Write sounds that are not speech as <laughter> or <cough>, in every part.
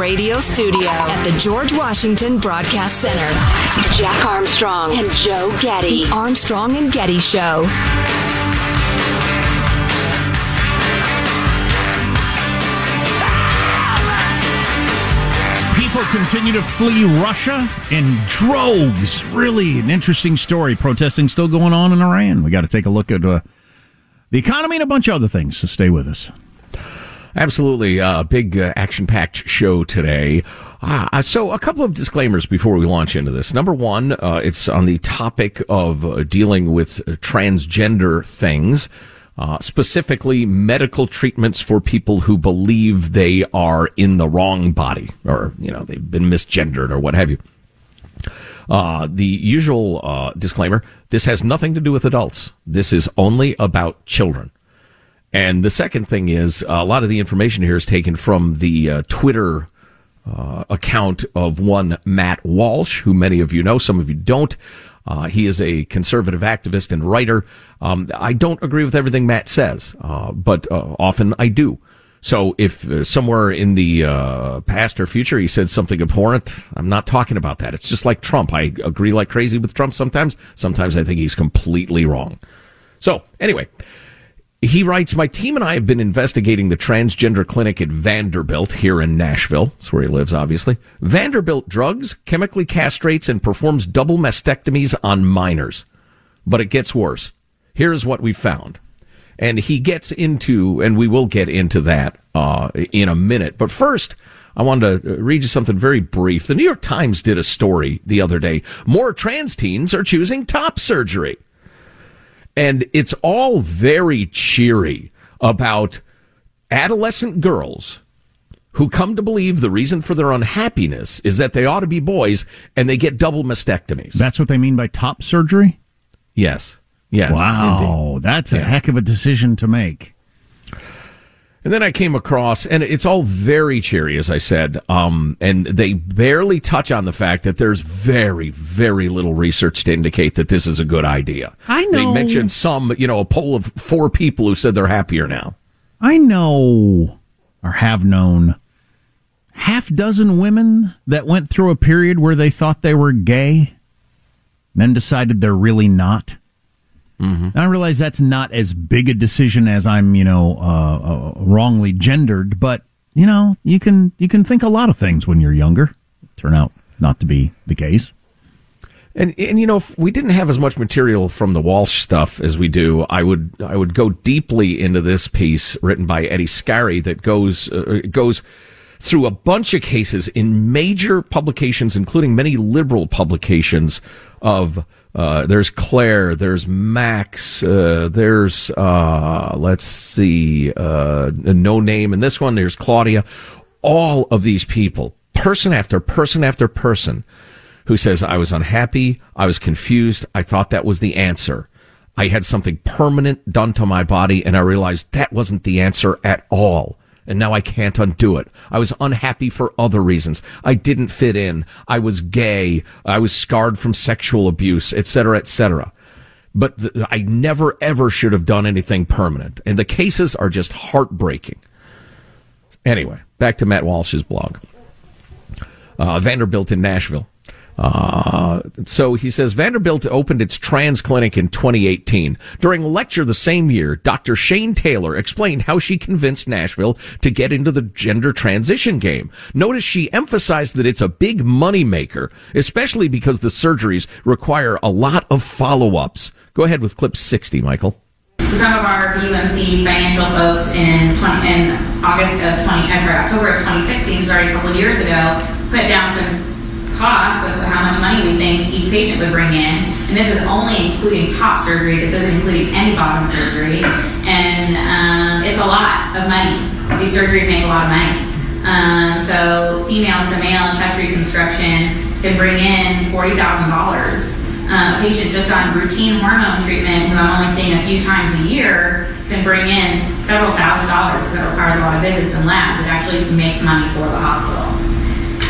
Radio Studio at the George Washington Broadcast Center, Jack Armstrong and Joe Getty. The Armstrong and Getty Show. People continue to flee Russia in droves. Really an interesting story. Protesting still going on in Iran. We got to take a look at uh, the economy and a bunch of other things, so stay with us. Absolutely. Uh, big uh, action packed show today. Uh, so, a couple of disclaimers before we launch into this. Number one, uh, it's on the topic of uh, dealing with uh, transgender things, specifically medical treatments for people who believe they are in the wrong body or, you know, they've been misgendered or what have you. the usual disclaimer this has nothing to do with adults. This is only about children. And the second thing is a lot of the information here is taken from the uh, Twitter uh, account of one Matt Walsh, who many of you know, some of you don't. Uh, he is a conservative activist and writer. Um, I don't agree with everything Matt says, uh, but uh, often I do. So if uh, somewhere in the past or future he said something abhorrent, I'm not talking about that. It's just like Trump. I agree like crazy with Trump sometimes. Sometimes I think he's completely wrong. So anyway, he writes, My team and I have been investigating the transgender clinic at Vanderbilt here in Nashville. That's where he lives, obviously. Vanderbilt drugs, chemically castrates, and performs double mastectomies on minors. But it gets worse. Here's what we found. And he gets into, and we will get into that uh, in a minute. But first, I wanted to read you something very brief. The New York Times did a story the other day. More trans teens are choosing top surgery. And it's all very cheery about adolescent girls who come to believe the reason for their unhappiness is that they ought to be boys and they get double mastectomies. That's what they mean by top surgery? Yes. Yes. Wow. Indeed. That's a yeah. heck of a decision to make. And then I came across, and it's all very cheery, as I said. Um, and they barely touch on the fact that there's very, very little research to indicate that this is a good idea. I know. They mentioned some, you know, a poll of four people who said they're happier now. I know, or have known, half dozen women that went through a period where they thought they were gay, then decided they're really not. Mm-hmm. I realize that's not as big a decision as I'm, you know, uh, uh, wrongly gendered, but you know, you can you can think a lot of things when you're younger. Turn out not to be the case. And, and you know, if we didn't have as much material from the Walsh stuff as we do, I would I would go deeply into this piece written by Eddie Scarry that goes uh, goes through a bunch of cases in major publications, including many liberal publications of uh, there's Claire, there's Max, uh, there's uh, let's see, uh, no name in this one. There's Claudia. All of these people, person after person after person, who says I was unhappy, I was confused, I thought that was the answer. I had something permanent done to my body, and I realized that wasn't the answer at all and now I can't undo it. I was unhappy for other reasons. I didn't fit in. I was gay. I was scarred from sexual abuse, etc., etc. But the, I never ever should have done anything permanent. And the cases are just heartbreaking. Anyway, back to Matt Walsh's blog. Uh, Vanderbilt in Nashville. Uh, so he says Vanderbilt opened its trans clinic in 2018. During a lecture the same year, Dr. Shayne Taylor explained how she convinced Nashville to get into the gender transition game. Notice she emphasized that it's a big money maker, especially because the surgeries require a lot of follow-ups. Go ahead with clip 60, Michael. Some of our UMC financial folks in 20, in August of 20, I'm sorry, October of 2016, started a couple years ago, put down some costs of how much money we think each patient would bring in. And this is only including top surgery. This isn't including any bottom surgery. And um, it's a lot of money. These surgeries make a lot of money. Um, so female to male chest reconstruction can bring in $40,000. Uh, a patient just on routine hormone treatment, who I'm only seeing a few times a year, can bring in several thousand dollars That requires a lot of visits and labs. It actually makes money for the hospital.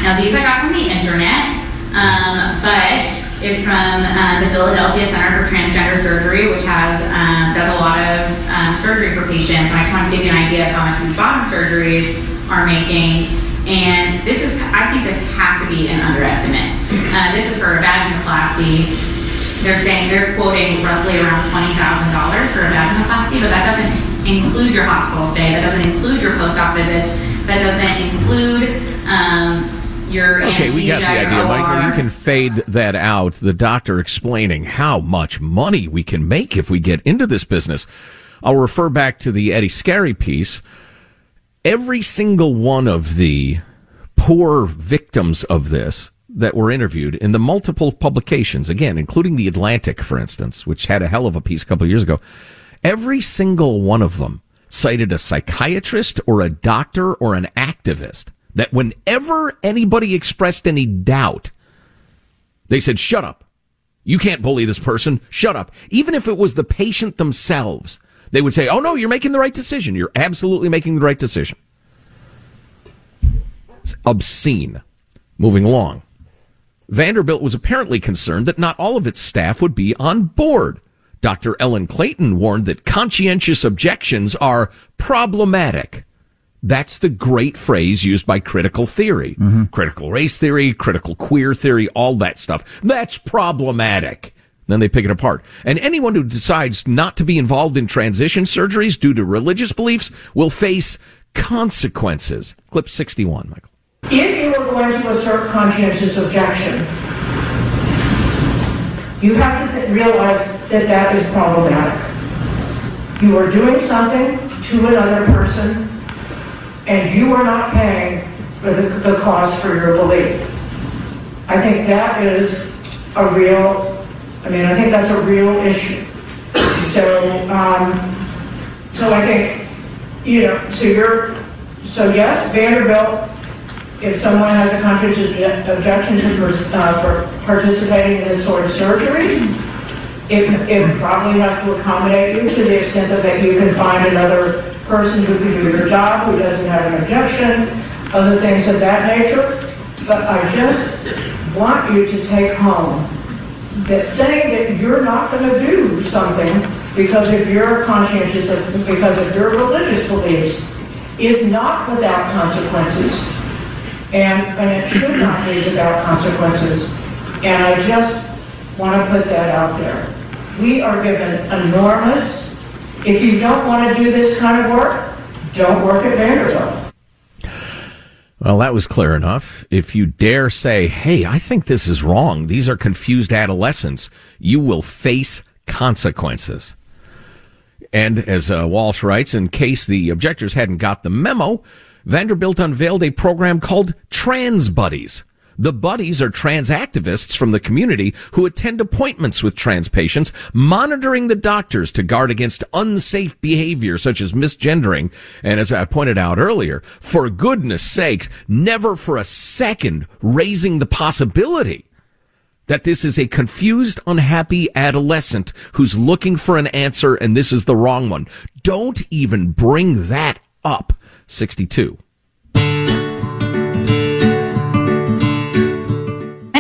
Now, these I got from the internet, um, but it's from uh, the Philadelphia Center for Transgender Surgery, which has um, does a lot of um, surgery for patients. And I just want to give you an idea of how much these bottom surgeries are making. And this is, I think this has to be an underestimate. Uh, this is for a vaginoplasty. They're saying they're quoting roughly around twenty thousand dollars for a vaginoplasty, but that doesn't include your hospital stay. That doesn't include your post-op visits. That doesn't include um, your okay, we got the idea. Michael. You can fade that out. The doctor explaining how much money we can make if we get into this business. I'll refer back to the Eddie Scarry piece. Every single one of the poor victims of this that were interviewed in the multiple publications, again, including the Atlantic, for instance, which had a hell of a piece a couple of years ago, every single one of them cited a psychiatrist or a doctor or an activist that whenever anybody expressed any doubt, they said, shut up. You can't bully this person. Shut up. Even if it was the patient themselves, they would say, oh no, you're making the right decision. You're absolutely making the right decision. It's obscene. Moving along. Vanderbilt was apparently concerned that not all of its staff would be on board. Dr. Ellen Clayton warned that conscientious objections are problematic. That's the great phrase used by critical theory, mm-hmm. critical race theory, critical queer theory, all that stuff. That's problematic. Then they pick it apart. And anyone who decides not to be involved in transition surgeries due to religious beliefs will face consequences. Clip 61, Michael. If you are going to assert conscientious objection, you have to realize that that is problematic. You are doing something to another person and you are not paying for the, the cost for your belief. I think that is a real, I mean, I think that's a real issue. So, um, so I think, you know, so you're, so yes, Vanderbilt, if someone has a conscious objection to uh, participating in this sort of surgery, it, it probably has to accommodate you to the extent that you can find another person who can do your job, who doesn't have an objection, other things of that nature. But I just want you to take home that saying that you're not going to do something because of your conscientious, because of your religious beliefs, is not without consequences. And, and it should not be without consequences. And I just want to put that out there. We are given enormous if you don't want to do this kind of work, don't work at Vanderbilt. Well, that was clear enough. If you dare say, hey, I think this is wrong, these are confused adolescents, you will face consequences. And as uh, Walsh writes, in case the objectors hadn't got the memo, Vanderbilt unveiled a program called Trans Buddies. The buddies are trans activists from the community who attend appointments with trans patients, monitoring the doctors to guard against unsafe behavior such as misgendering. And as I pointed out earlier, for goodness sakes, never for a second raising the possibility that this is a confused, unhappy adolescent who's looking for an answer and this is the wrong one. Don't even bring that up. 62.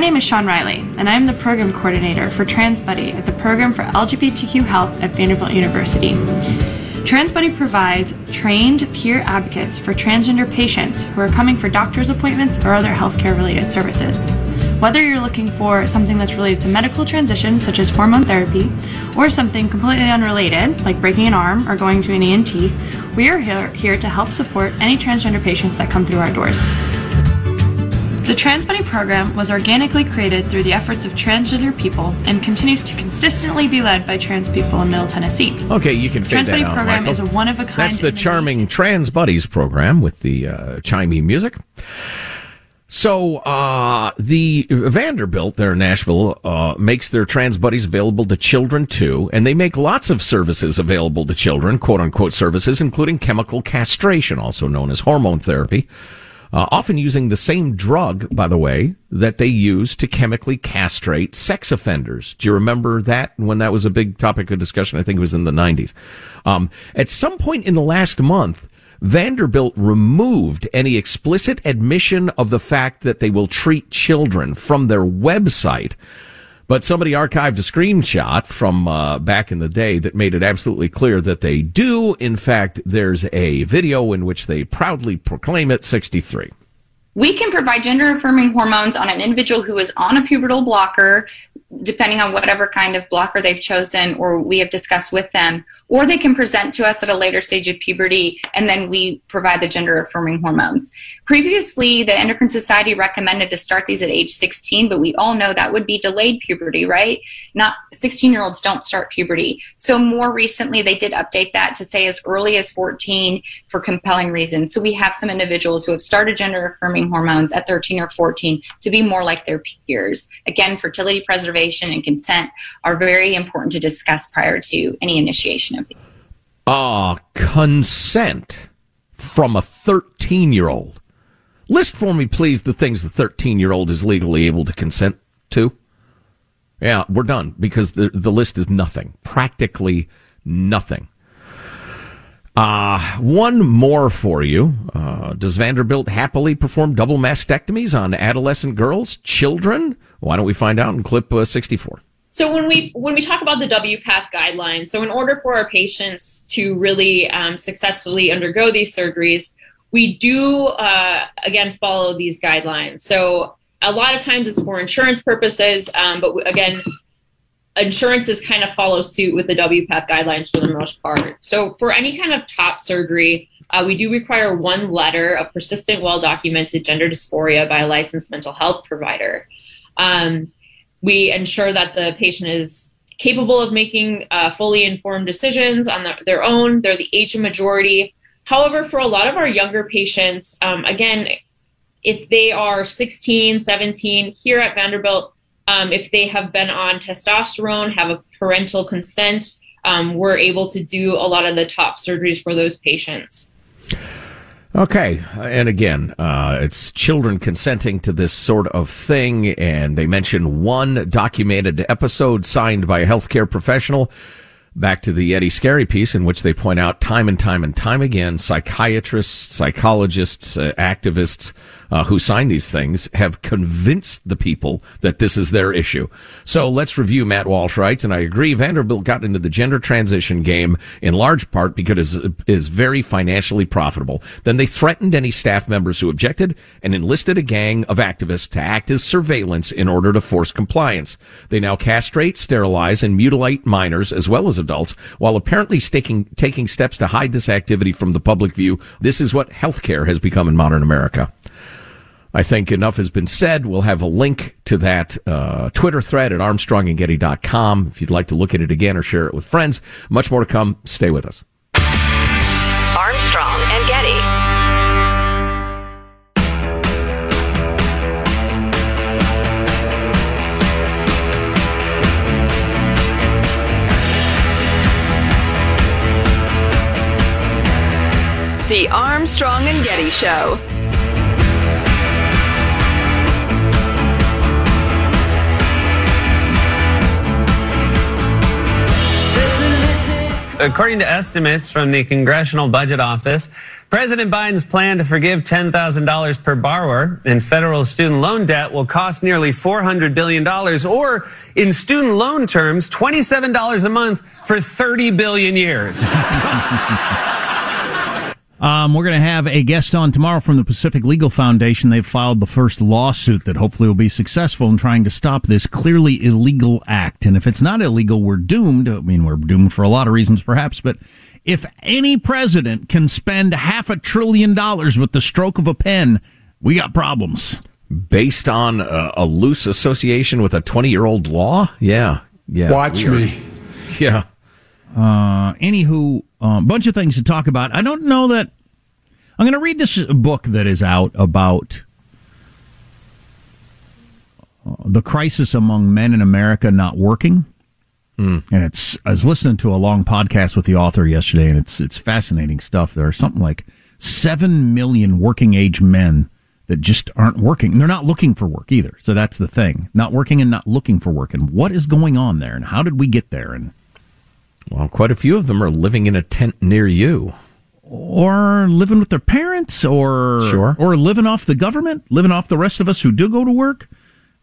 My name is Sean Riley, and I am the program coordinator for TransBuddy at the Program for LGBTQ Health at Vanderbilt University. TransBuddy provides trained peer advocates for transgender patients who are coming for doctor's appointments or other healthcare related services. Whether you're looking for something that's related to medical transition, such as hormone therapy, or something completely unrelated, like breaking an arm or going to an ENT, we are here, here to help support any transgender patients that come through our doors. The TransBuddy program was organically created through the efforts of transgender people and continues to consistently be led by trans people in Middle Tennessee. Okay, you can fade that TransBuddy out, program Michael. is a one of a kind. That's the charming Trans Buddies program with the uh, chimey music. So uh, the Vanderbilt there in Nashville uh, makes their trans buddies available to children too, and they make lots of services available to children, quote unquote services, including chemical castration, also known as hormone therapy. Uh, often using the same drug, by the way, that they use to chemically castrate sex offenders. Do you remember that when that was a big topic of discussion? I think it was in the 90s. Um, at some point in the last month, Vanderbilt removed any explicit admission of the fact that they will treat children from their website. But somebody archived a screenshot from uh, back in the day that made it absolutely clear that they do. In fact, there's a video in which they proudly proclaim it 63. We can provide gender affirming hormones on an individual who is on a pubertal blocker, depending on whatever kind of blocker they've chosen or we have discussed with them, or they can present to us at a later stage of puberty and then we provide the gender affirming hormones. Previously, the Endocrine Society recommended to start these at age 16, but we all know that would be delayed puberty, right? Not 16 year olds don't start puberty. So more recently, they did update that to say as early as 14 for compelling reasons. So we have some individuals who have started gender affirming hormones at 13 or 14 to be more like their peers. Again, fertility preservation and consent are very important to discuss prior to any initiation of these. Ah, consent from a 13 year old. List for me, please, the things the 13 year old is legally able to consent to. Yeah, we're done because the, the list is nothing. Practically nothing. Uh, one more for you. Uh, does Vanderbilt happily perform double mastectomies on adolescent girls, children? Why don't we find out in clip uh, 64? So when we when we talk about the WPATH guidelines, so in order for our patients to really um, successfully undergo these surgeries, we do uh, again follow these guidelines. So a lot of times it's for insurance purposes, um, but again, insurances kind of follow suit with the WPATH guidelines for the most part. So for any kind of top surgery, uh, we do require one letter of persistent, well documented gender dysphoria by a licensed mental health provider. Um, we ensure that the patient is capable of making uh, fully informed decisions on the, their own. They're the age of majority. However, for a lot of our younger patients, um, again, if they are 16, 17, here at Vanderbilt, um, if they have been on testosterone, have a parental consent, um, we're able to do a lot of the top surgeries for those patients. Okay, and again, uh, it's children consenting to this sort of thing, and they mention one documented episode signed by a healthcare professional. Back to the Eddie Scarry piece, in which they point out time and time and time again, psychiatrists, psychologists, uh, activists uh, who sign these things have convinced the people that this is their issue. So let's review Matt Walsh writes, and I agree. Vanderbilt got into the gender transition game in large part because it is, very financially profitable. Then they threatened any staff members who objected and enlisted a gang of activists to act as surveillance in order to force compliance. They now castrate, sterilize, and mutilate minors as well as adults while apparently taking, taking steps to hide this activity from the public view. This is what healthcare has become in modern America. I think enough has been said. We'll have a link to that uh, Twitter thread at armstrongandgetty.com if you'd like to look at it again or share it with friends. Much more to come. Stay with us. The Armstrong and Getty Show. According to estimates from the Congressional Budget Office, President Biden's plan to forgive $10,000 per borrower in federal student loan debt will cost nearly $400 billion, or in student loan terms, $27 a month for 30 billion years. <laughs> Um, we're going to have a guest on tomorrow from the Pacific Legal Foundation. They've filed the first lawsuit that hopefully will be successful in trying to stop this clearly illegal act. And if it's not illegal, we're doomed. I mean, we're doomed for a lot of reasons, perhaps, but if any president can spend half a trillion dollars with the stroke of a pen, we got problems. Based on a, a loose association with a 20 year old law? Yeah. Yeah. Watch we me. <laughs> Yeah. Uh, anywho, a um, bunch of things to talk about. I don't know that I'm going to read this book that is out about uh, the crisis among men in America not working. And it's I was listening to a long podcast with the author yesterday, and it's it's fascinating stuff. There are something like seven million working age men that just aren't working. They're not looking for work either. So that's the thing: not working and not looking for work. And what is going on there? And how did we get there? And Well, quite a few of them are living in a tent near you. or living with their parents or Sure. or living off the government, living off the rest of us who do go to work.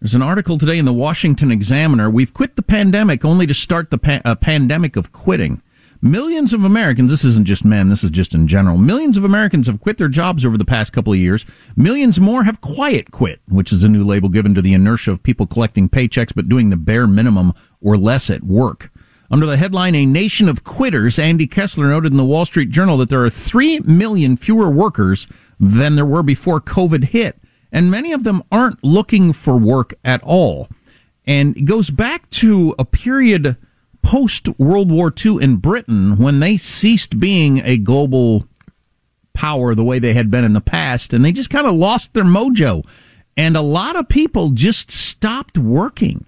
There's an article today in the Washington Examiner. We've quit the pandemic only to start the pa- a pandemic of quitting. Millions of Americans, this isn't just men, this is just in general. Millions of Americans have quit their jobs over the past couple of years. Millions more have quiet quit, which is a new label given to the inertia of people collecting paychecks but doing the bare minimum or less at work. Under the headline, A Nation of Quitters, Andy Kessler noted in the Wall Street Journal that there are 3 million fewer workers than there were before COVID hit. And many of them aren't looking for work at all. And it goes back to a period post World War II in Britain when they ceased being a global power the way they had been in the past and they just kind of lost their mojo. And a lot of people just stopped working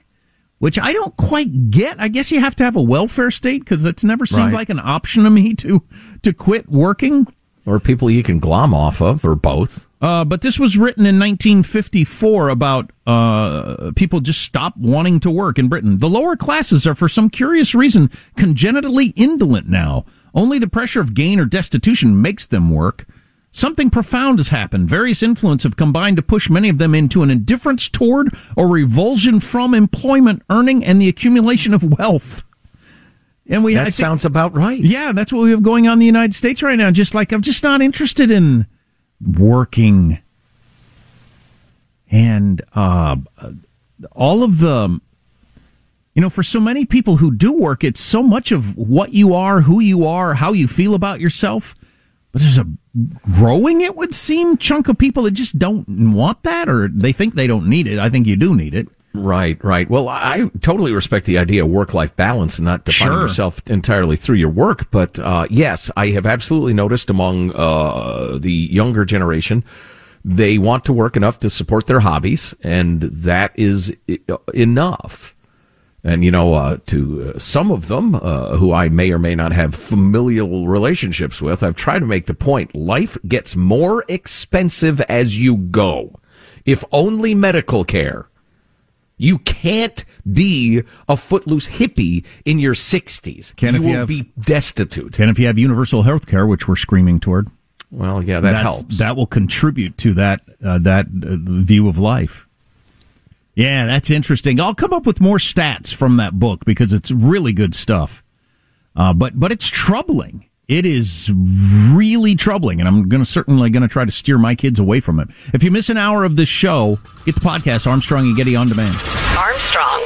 which I don't quite get. I guess you have to have a welfare state because it's never seemed Right. like an option to me <laughs> to to quit working. Or people you can glom off of, or both. Uh, but this was written in 1954 about uh, people just stop wanting to work in Britain. The lower classes are, for some curious reason, congenitally indolent now. Only the pressure of gain or destitution makes them work. Something profound has happened. Various influences have combined to push many of them into an indifference toward or revulsion from employment, earning, and the accumulation of wealth. And we That think- sounds about right. Yeah, that's what we have going on in the United States right now. Just like I'm just not interested in working. And uh, all of the, you know, for so many people who do work, it's so much of what you are, who you are, how you feel about yourself. But there's a growing, it would seem, chunk of people that just don't want that or they think they don't need it. I think you do need it. Right, right. Well, I totally respect the idea of work life balance and not defining Sure. yourself entirely through your work. But uh, yes, I have absolutely noticed among uh, the younger generation, they want to work enough to support their hobbies, and that is enough. And you know, uh, to uh, some of them uh, who I may or may not have familial relationships with, I've tried to make the point: life gets more expensive as you go. If only medical care. You can't be a footloose hippie in your 60s. Can if you you will have- be destitute. And if you have universal health care, which we're screaming toward, Well, yeah, that That's- helps. That will contribute to that uh, that uh, view of life. Yeah, that's interesting. I'll come up with more stats from that book because it's really good stuff. Uh, but but it's troubling. It is really troubling, and I'm going to certainly going to try to steer my kids away from it. If you miss an hour of this show, get the podcast Armstrong and Getty on demand. Armstrong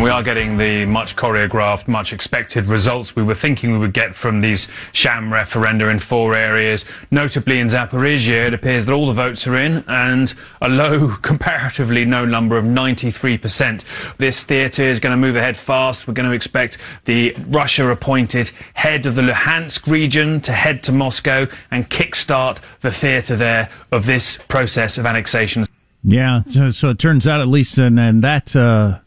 We are getting the much choreographed, much expected results we were thinking we would get from these sham referenda in four areas. Notably in Zaporizhia, it appears that all the votes are in and a low, <laughs> comparatively low number of 93%. This theatre is going to move ahead fast. We're going to expect the Russia appointed head of the Luhansk region to head to Moscow and kickstart the theatre there of this process of annexation. Yeah, so, so it turns out, at least in, in that uh,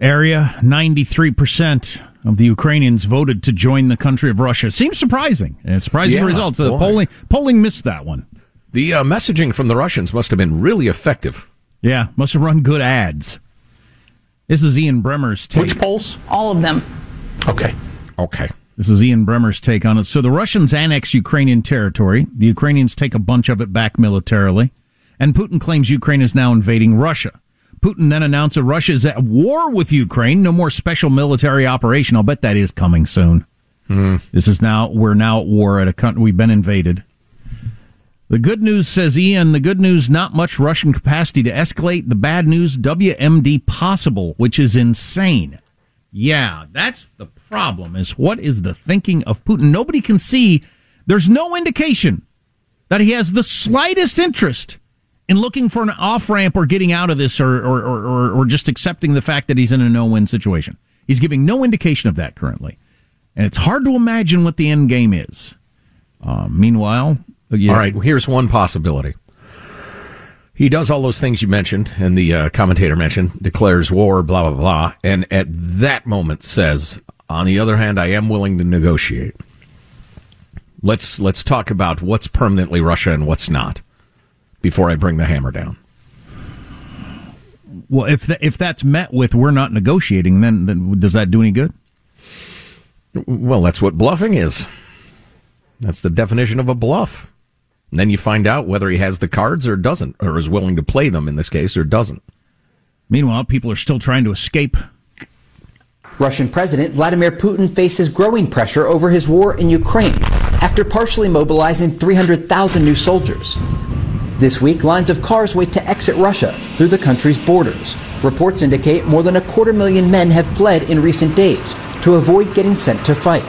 area, 93% of the Ukrainians voted to join the country of Russia. Seems surprising. Uh, surprising Yeah, results. Uh, polling, polling missed that one. The uh, messaging from the Russians must have been really effective. Yeah, must have run good ads. This is Ian Bremmer's take. Which polls? All of them. Okay. Okay. This is Ian Bremmer's take on it. So the Russians annex Ukrainian territory. The Ukrainians take a bunch of it back militarily. And Putin claims Ukraine is now invading Russia. Putin then announces that Russia is at war with Ukraine. No more special military operation. I'll bet that is coming soon. Hmm. This is now, we're now at war at a country, we've been invaded. The good news, says Ian, the good news, not much Russian capacity to escalate. The bad news, WMD possible, which is insane. Yeah, that's the problem is what is the thinking of Putin? Nobody can see. There's no indication that he has the slightest interest in looking for an off ramp or getting out of this or, or, or, or, just accepting the fact that he's in a no win situation. He's giving no indication of that currently. And it's hard to imagine what the end game is. Uh, meanwhile, yeah, All right, well, here's one possibility. He does all those things you mentioned, and the uh, commentator mentioned, declares war, blah, blah, blah, and at that moment says, on the other hand, I am willing to negotiate. Let's, let's talk about what's permanently Russia and what's not before I bring the hammer down. well, if th- if that's met with we're not negotiating, then, then does that do any good? Well, that's what bluffing is. That's the definition of a bluff. And then you find out whether he has the cards or doesn't, or is willing to play them in this case or doesn't. Meanwhile, people are still trying to escape. Russian President Vladimir Putin faces growing pressure over his war in Ukraine after partially mobilizing 300,000 new soldiers. This week, lines of cars wait to exit Russia through the country's borders. Reports indicate more than a quarter million men have fled in recent days to avoid getting sent to fight.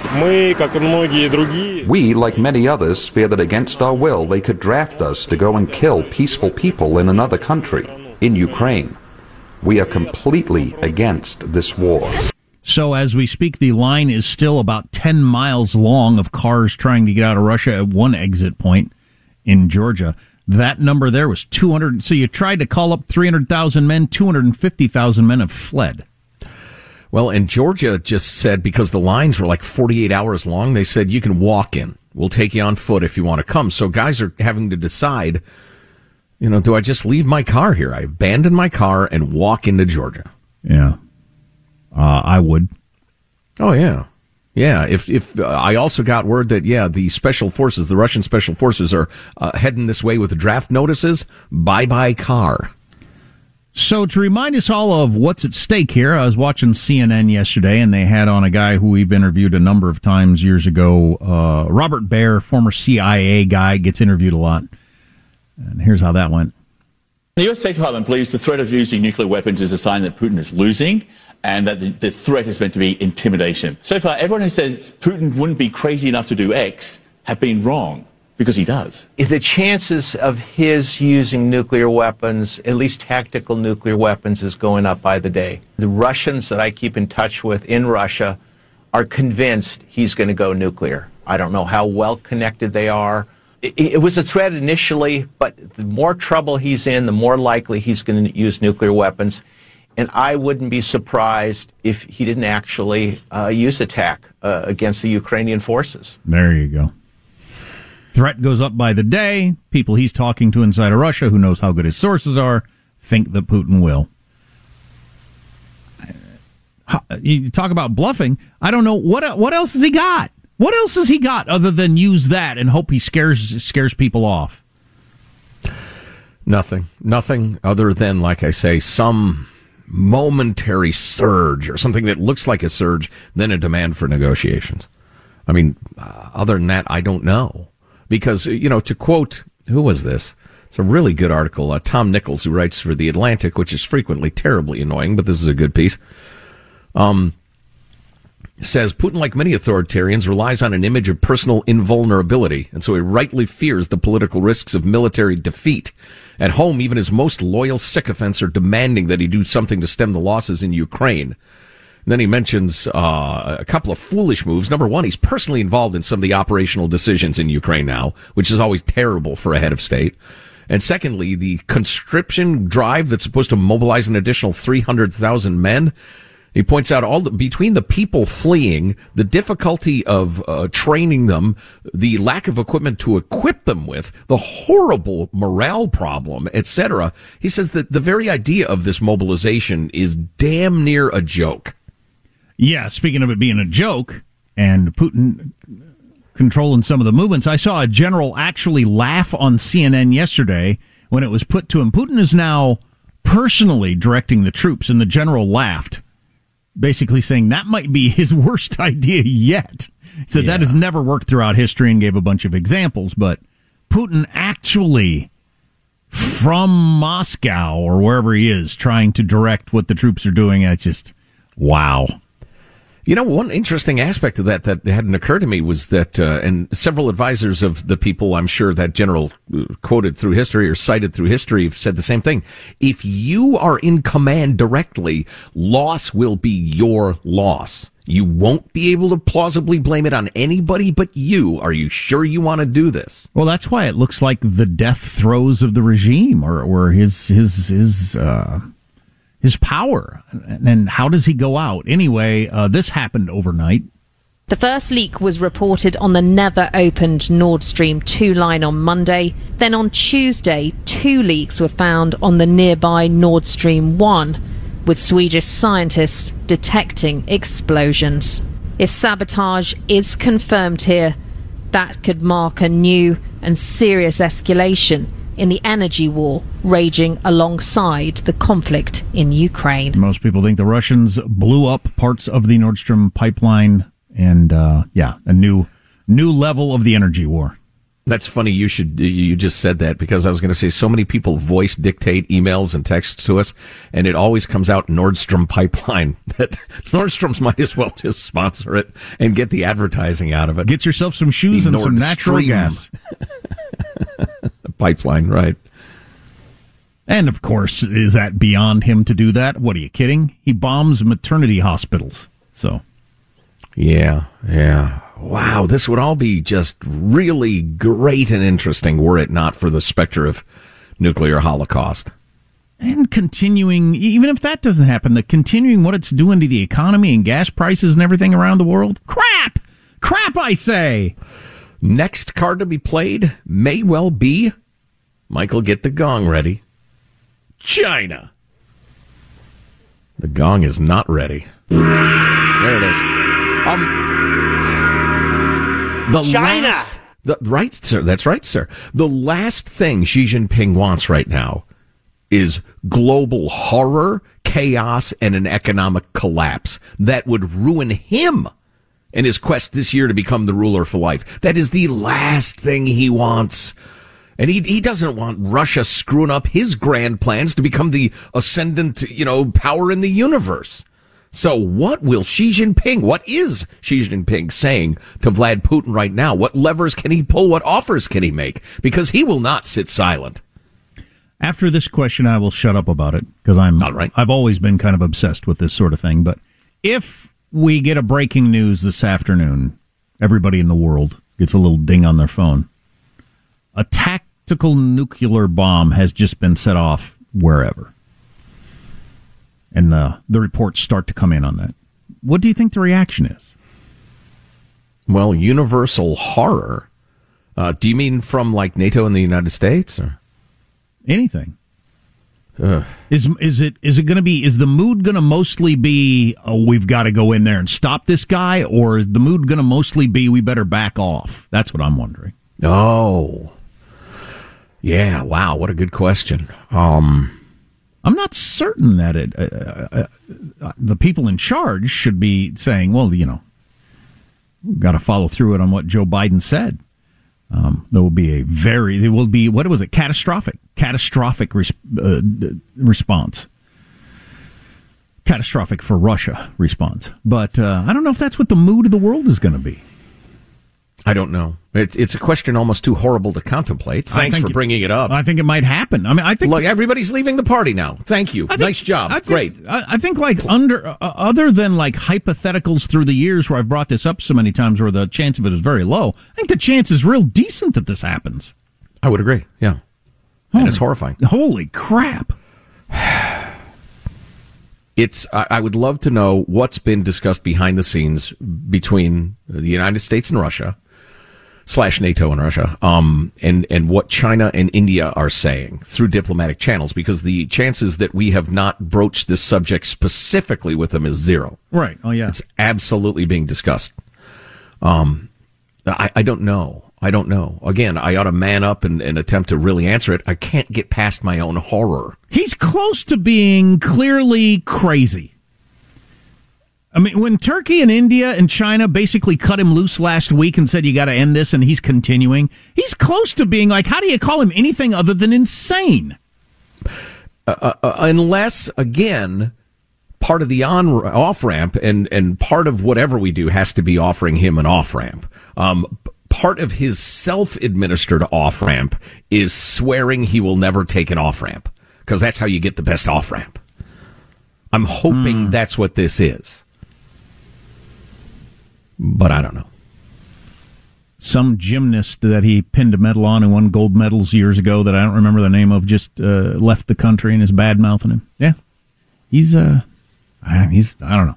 We, like many others, fear that against our will they could draft us to go and kill peaceful people in another country, in Ukraine. We are completely against this war. So, as we speak, the line is still about 10 miles long of cars trying to get out of Russia at one exit point in Georgia. That number there was 200. So, you tried to call up 300,000 men, 250,000 men have fled. Well, and Georgia just said because the lines were like 48 hours long, they said you can walk in. We'll take you on foot if you want to come. So, guys are having to decide, you know, do I just leave my car here? I abandon my car and walk into Georgia. Yeah. Uh, I would. Oh yeah, yeah. If if uh, I also got word that yeah, the special forces, the Russian special forces, are uh, heading this way with draft notices. Bye bye car. So to remind us all of what's at stake here, I was watching CNN yesterday, and they had on a guy who we've interviewed a number of times years ago. Uh, Robert Baer, former CIA guy, gets interviewed a lot. And here's how that went. The U.S. State Department believes the threat of using nuclear weapons is a sign that Putin is losing and that the, the, threat is meant to be intimidation. So far, everyone who says Putin wouldn't be crazy enough to do X have been wrong because he does. The chances of his using nuclear weapons, at least tactical nuclear weapons, is going up by the day. The Russians that I keep in touch with in Russia are convinced he's going to go nuclear. I don't know how well connected they are. It, it was a threat initially, but the more trouble he's in, the more likely he's going to use nuclear weapons. And I wouldn't be surprised if he didn't actually uh, use attack uh, against the Ukrainian forces. There you go. Threat goes up by the day. People he's talking to inside of Russia, who knows how good his sources are, think that Putin will. You talk about bluffing. I don't know what what else has he got. What else has he got other than use that and hope he scares scares people off? Nothing. Nothing other than, like I say, some momentary surge or something that looks like a surge, then a demand for negotiations. I mean, uh, other than that, I don't know. Because, you know, to quote, who was this? It's a really good article. Uh, Tom Nichols, who writes for The Atlantic, which is frequently terribly annoying, but this is a good piece. Um, says Putin, like many authoritarians, relies on an image of personal invulnerability, and so he rightly fears the political risks of military defeat. At home, even his most loyal sycophants are demanding that he do something to stem the losses in Ukraine. And then he mentions uh, a couple of foolish moves. Number one, he's personally involved in some of the operational decisions in Ukraine now, which is always terrible for a head of state. And secondly, the conscription drive that's supposed to mobilize an additional 300,000 men. He points out all the, between the people fleeing, the difficulty of uh, training them, the lack of equipment to equip them with, the horrible morale problem, etc. He says that the very idea of this mobilization is damn near a joke. Yeah, speaking of it being a joke and Putin controlling some of the movements, I saw a general actually laugh on CNN yesterday when it was put to him. Putin is now personally directing the troops, and the general laughed basically saying that might be <laughs> his worst idea yet. Said yeah. that has never worked throughout history and gave a bunch of examples, but Putin actually from Moscow or wherever he is trying to direct what the troops are doing. It's just wow. You know, one interesting aspect of that that hadn't occurred to me was that, uh, and several advisors of the people I'm sure that general uh, quoted through history or cited through history have said the same thing. If you are in command directly, loss will be your loss. You won't be able to plausibly blame it on anybody but you. Are you sure you want to do this? Well, that's why it looks like the death throes of the regime or, or his, his, his, uh his power. And how does he go out? Anyway, uh, this happened overnight. The first leak was reported on the never opened Nord Stream 2 line on Monday. Then on Tuesday, two leaks were found on the nearby Nord Stream 1, with Swedish scientists detecting explosions. If sabotage is confirmed here, That could mark a new and serious escalation in the energy war raging alongside the conflict in Ukraine. Most people think the Russians blew up parts of the Nord Stream pipeline, and uh, yeah, a new new level of the energy war. That's funny. You should you just said that because I was going to say so many people voice dictate emails and texts to us, and it always comes out Nordstrom pipeline. <laughs> That Nordstrom's might as well just sponsor it and get the advertising out of it. Get yourself some shoes The and some natural Stream gas. <laughs> pipeline, right? And of course, is that beyond him to do that? What are you kidding? He bombs maternity hospitals. So, Yeah, yeah. Wow, this would all be just really great and interesting were it not for the specter of nuclear holocaust. and continuing, even if that doesn't happen, the continuing what it's doing to the economy and gas prices and everything around the world. Crap! Crap, I say! Next card to be played may well be Michael, get the gong ready. China. The gong is not ready. There it is. Um, the China! last, the, right, sir. That's right, sir. The last thing Xi Jinping wants right now is global horror, chaos, and an economic collapse that would ruin him and his quest this year to become the ruler for life. That is the last thing he wants. And he, he doesn't want Russia screwing up his grand plans to become the ascendant, you know, power in the universe. So what will Xi Jinping, what is Xi Jinping saying to Vlad Putin right now? What levers can he pull? What offers can he make? Because he will not sit silent. After this question, I will shut up about it because I'm. All right. I've always been kind of obsessed with this sort of thing. But if we get a breaking news this afternoon, everybody in the world gets a little ding on their phone. A tactical nuclear bomb has just been set off wherever, and the the reports start to come in on that. What do you think the reaction is? Well, universal horror. Uh, do you mean from like NATO and the United States or anything? Ugh. Is is it is it going to be is the mood going to mostly be oh we've got to go in there and stop this guy or is the mood going to mostly be we better back off? That's what I'm wondering. Oh. Yeah, wow, what a good question. Um I'm not certain that it uh, uh, uh, the people in charge should be saying, well, you know, we've got to follow through it on what Joe Biden said. Um, there will be a very, there will be, what was it, catastrophic, catastrophic res- uh, response. Catastrophic for Russia response. But uh, I don't know if that's what the mood of the world is going to be. I don't know. It's it's a question almost too horrible to contemplate. Thanks for bringing it up. I think it might happen. I mean, I think Look, everybody's leaving the party now. Thank you. nice job. I think- Great. I, think like under uh, other than like hypotheticals through the years where I've brought this up so many times where the chance of it is very low. I think the chance is real decent that this happens. I would agree. Yeah. and it's horrifying. Holy crap. <sighs> It's. I would love to know what's been discussed behind the scenes between the United States and Russia, slash NATO and Russia, um, and and what China and India are saying through diplomatic channels, because the chances that we have not broached this subject specifically with them is zero. Right. Oh yeah. It's absolutely being discussed. Um, I, I don't know. I don't know. Again, I ought to man up and, and attempt to really answer it. I can't get past my own horror. He's close to being clearly crazy. I mean, when Turkey and India and China basically cut him loose last week and said you got to end this, and he's continuing, he's close to being like, how do you call him anything other than insane? uh, uh, unless again part of the on off ramp and and part of whatever we do has to be offering him an off ramp. Um, part of his self administered off ramp is swearing he will never take an off ramp because that's how you get the best off ramp. I'm hoping that's what this is, but I don't know. Some gymnast that he pinned a medal on and won gold medals years ago that I don't remember the name of just uh, left the country and is bad mouthing him. Yeah, he's uh, I- he's I don't know.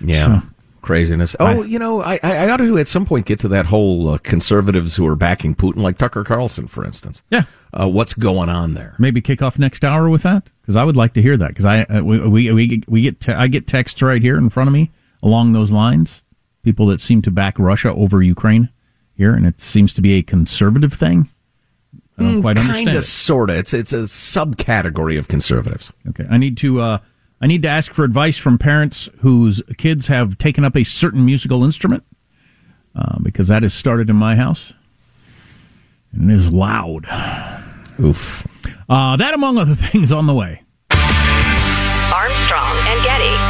Yeah. So- Craziness. Oh, you know, I, I I ought to at some point get to that whole uh, conservatives who are backing Putin, like Tucker Carlson, for instance. Yeah. Uh, what's going on there? maybe kick off next hour with that because I would like to hear that because I uh, we we we get, we get te- I get texts right here in front of me along those lines. People that seem to back Russia over Ukraine here, and it seems to be a conservative thing. I don't quite understand. Kind it. of, sort of. It's it's a subcategory of conservatives. Okay, I need to uh, I need to ask for advice from parents whose kids have taken up a certain musical instrument uh, because that has started in my house and it is loud. Oof. Uh, that among other <laughs> things on the way. Armstrong and Getty.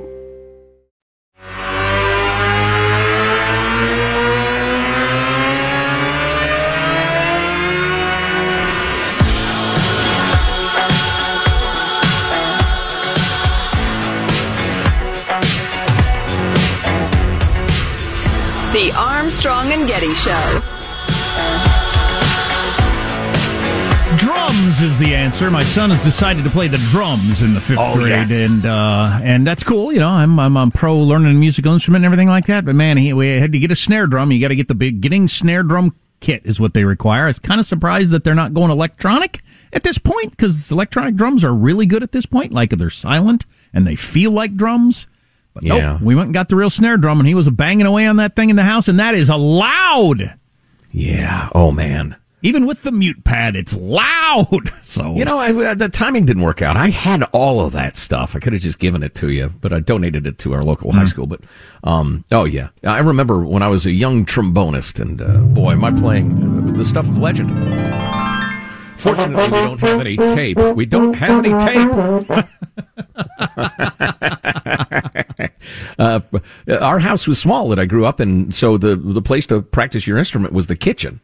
Armstrong and Getty Show. Drums is the answer. My son has decided to play the drums in the fifth Oh, grade, yes. and uh, and that's cool. You know, I'm I'm, I'm pro learning a musical instrument and everything like that. But man, he, we had to get a snare drum. You got to get the beginning snare drum kit is what they require. I was kind of surprised that they're not going electronic at this point because electronic drums are really good at this point. Like they're silent and they feel like drums. But Yeah. nope, we went and got the real snare drum, and he was banging away on that thing in the house, and that is loud. Yeah. Oh man. Even with the mute pad, it's loud. <laughs> So You know, I, uh, the timing didn't work out. I had all of that stuff. I could have just given it to you, but I donated it to our local high school. But, um, oh yeah, I remember when I was a young trombonist, and uh, boy, am I playing uh, the stuff of legend. Fortunately, we don't have any tape. We don't have any tape. <laughs> uh, our house was small that I grew up in, so the the place to practice your instrument was the kitchen.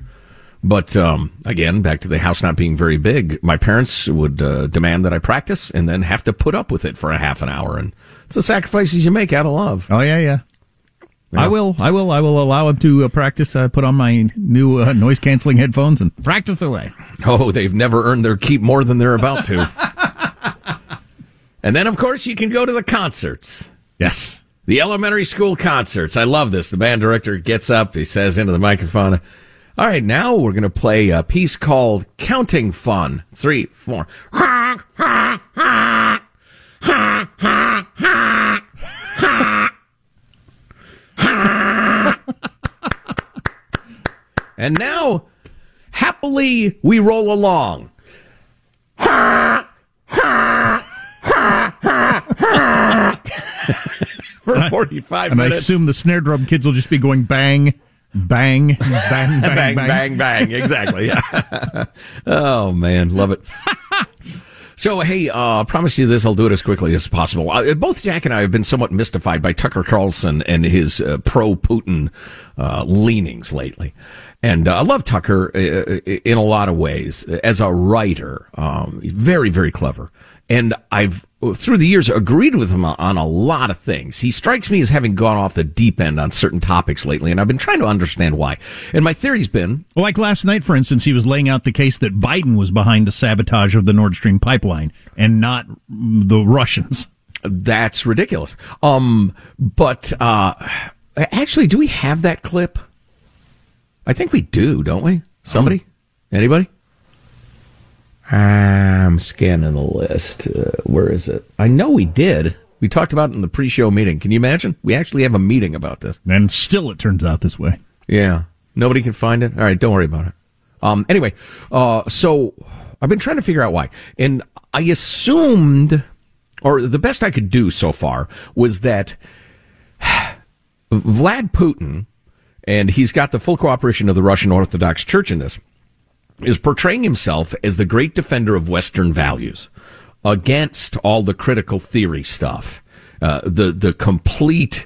But um, again, back to the house not being very big, my parents would uh, demand that I practice and then have to put up with it for a half an hour, and it's the sacrifices you make out of love. Oh yeah, yeah. I will, I will, I will allow him to uh, practice. Uh, put on my new uh, noise canceling headphones and practice away. Oh, they've never earned their keep more than they're about to. and then, of course, you can go to the concerts. Yes. The elementary school concerts. I love this. The band director gets up, he says into the microphone, All right, now we're going to play a piece called Counting Fun. Three, four. <laughs> and now, happily, we roll along. <laughs> For 45 and minutes. I assume the snare drum kids will just be going bang, bang, bang, <laughs> bang, bang, bang, bang. Exactly. Yeah. <laughs> oh man, love it. So hey, uh, promise you this. I'll do it as quickly as possible. Uh, both Jack and I have been somewhat mystified by Tucker Carlson and his uh, pro-Putin uh, leanings lately, and uh, I love Tucker uh, in a lot of ways as a writer. Um, very, very clever, and I've through the years agreed with him on a lot of things. He strikes me as having gone off the deep end on certain topics lately, and I've been trying to understand why. And my theory's been Well, like last night, for instance, he was laying out the case that Biden was behind the sabotage of the Nord Stream pipeline and not the Russians. That's ridiculous. Um, but uh, actually, do we have that clip? I think we do, don't we? Somebody? Anybody? I'm scanning the list. Uh, where is it? I know we did. We talked about it in the pre-show meeting. Can you imagine? We actually have a meeting about this. And still it turns out this way. Yeah. Nobody can find it. All right, don't worry about it. Um, anyway, uh, so I've been trying to figure out why. And I assumed, or the best I could do so far was that <sighs> Vlad Putin, and he's got the full cooperation of the Russian Orthodox Church in this, is portraying himself as the great defender of Western values against all the critical theory stuff, uh, the the complete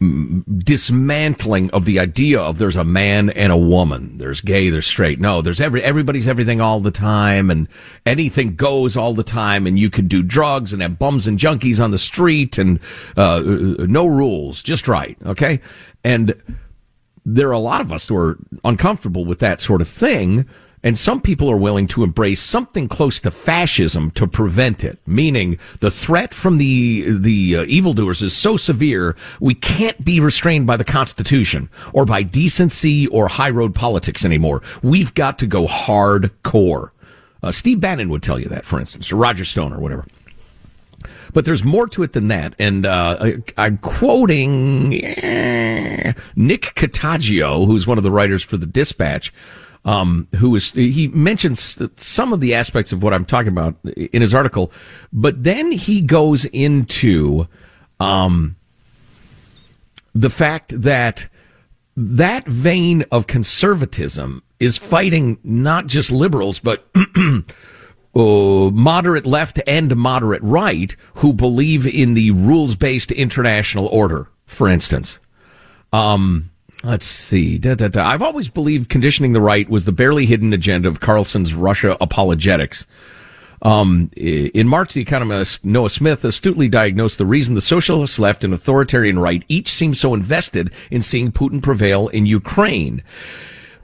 mm, dismantling of the idea of there's a man and a woman, there's gay, there's straight. No, there's every everybody's everything all the time, and anything goes all the time, and you can do drugs and have bums and junkies on the street, and uh, no rules, just right, okay, and there are a lot of us who are uncomfortable with that sort of thing. And some people are willing to embrace something close to fascism to prevent it, meaning the threat from the the uh, evildoers is so severe we can't be restrained by the Constitution or by decency or high road politics anymore. We've got to go hardcore. Uh, Steve Bannon would tell you that, for instance, or Roger Stone or whatever. But there's more to it than that. And uh, I, I'm quoting eh, Nick Catoggio, who's one of the writers for the Dispatch, um, who is he mentions some of the aspects of what I'm talking about in his article, but then he goes into um, the fact that that vein of conservatism is fighting not just liberals, but <clears throat> uh, moderate left and moderate right who believe in the rules based international order, for instance. Um, let's see. Da, da, da. I've always believed conditioning the right was the barely hidden agenda of Carlson's Russia apologetics. Um, in March, the economist Noah Smith astutely diagnosed the reason the socialist left and authoritarian right each seem so invested in seeing Putin prevail in Ukraine.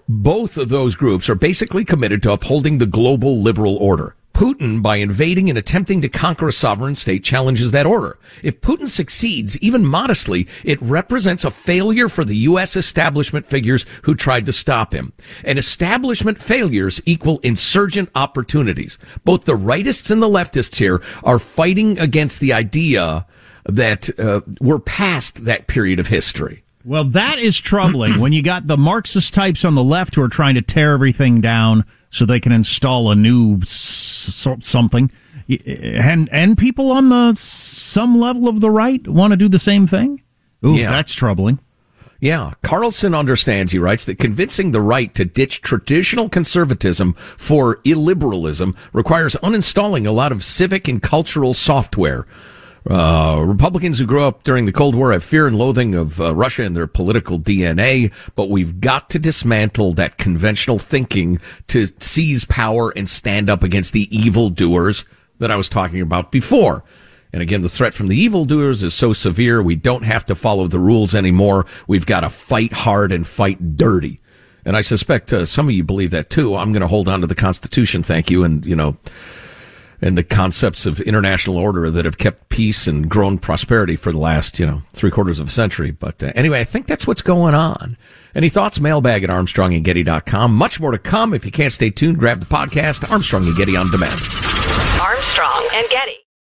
Both of those groups are basically committed to upholding the global liberal order. Putin, by invading and attempting to conquer a sovereign state, challenges that order. If Putin succeeds, even modestly, it represents a failure for the U.S. establishment figures who tried to stop him. And establishment failures equal insurgent opportunities. Both the rightists and the leftists here are fighting against the idea that uh, we're past that period of history. Well, that is troubling when you got the Marxist types on the left who are trying to tear everything down so they can install a new something, eh, and and people on the some level of the right want to do the same thing. Ooh, yeah. that's troubling. Yeah, Carlson understands, he writes, that convincing the right to ditch traditional conservatism for illiberalism requires uninstalling a lot of civic and cultural software. Uh, Republicans who grew up during the Cold War have fear and loathing of uh, Russia and their political DNA, but we've got to dismantle that conventional thinking to seize power and stand up against the evildoers that I was talking about before. And again, the threat from the evildoers is so severe, we don't have to follow the rules anymore. We've got to fight hard and fight dirty. And I suspect uh, some of you believe that too. I'm going to hold on to the Constitution, thank you, and, you know, and the concepts of international order that have kept peace and grown prosperity for the last, you know, three quarters of a century. But uh, anyway, I think that's what's going on. Any thoughts? Mailbag at armstrongandgetty.com. Much more to come. If you can't stay tuned, grab the podcast, Armstrong and Getty on Demand. Armstrong and Getty.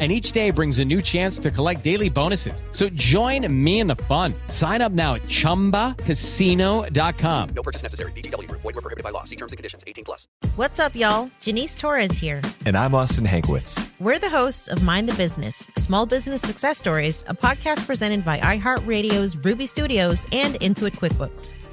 and each day brings a new chance to collect daily bonuses. So join me in the fun. Sign up now at ChumbaCasino.com. No purchase necessary. VGW. Void were prohibited by law. See terms and conditions. 18 plus. What's up, y'all? Janice Torres here. And I'm Austin Hankwitz. We're the hosts of Mind the Business, Small Business Success Stories, a podcast presented by iHeartRadio's Ruby Studios and Intuit QuickBooks.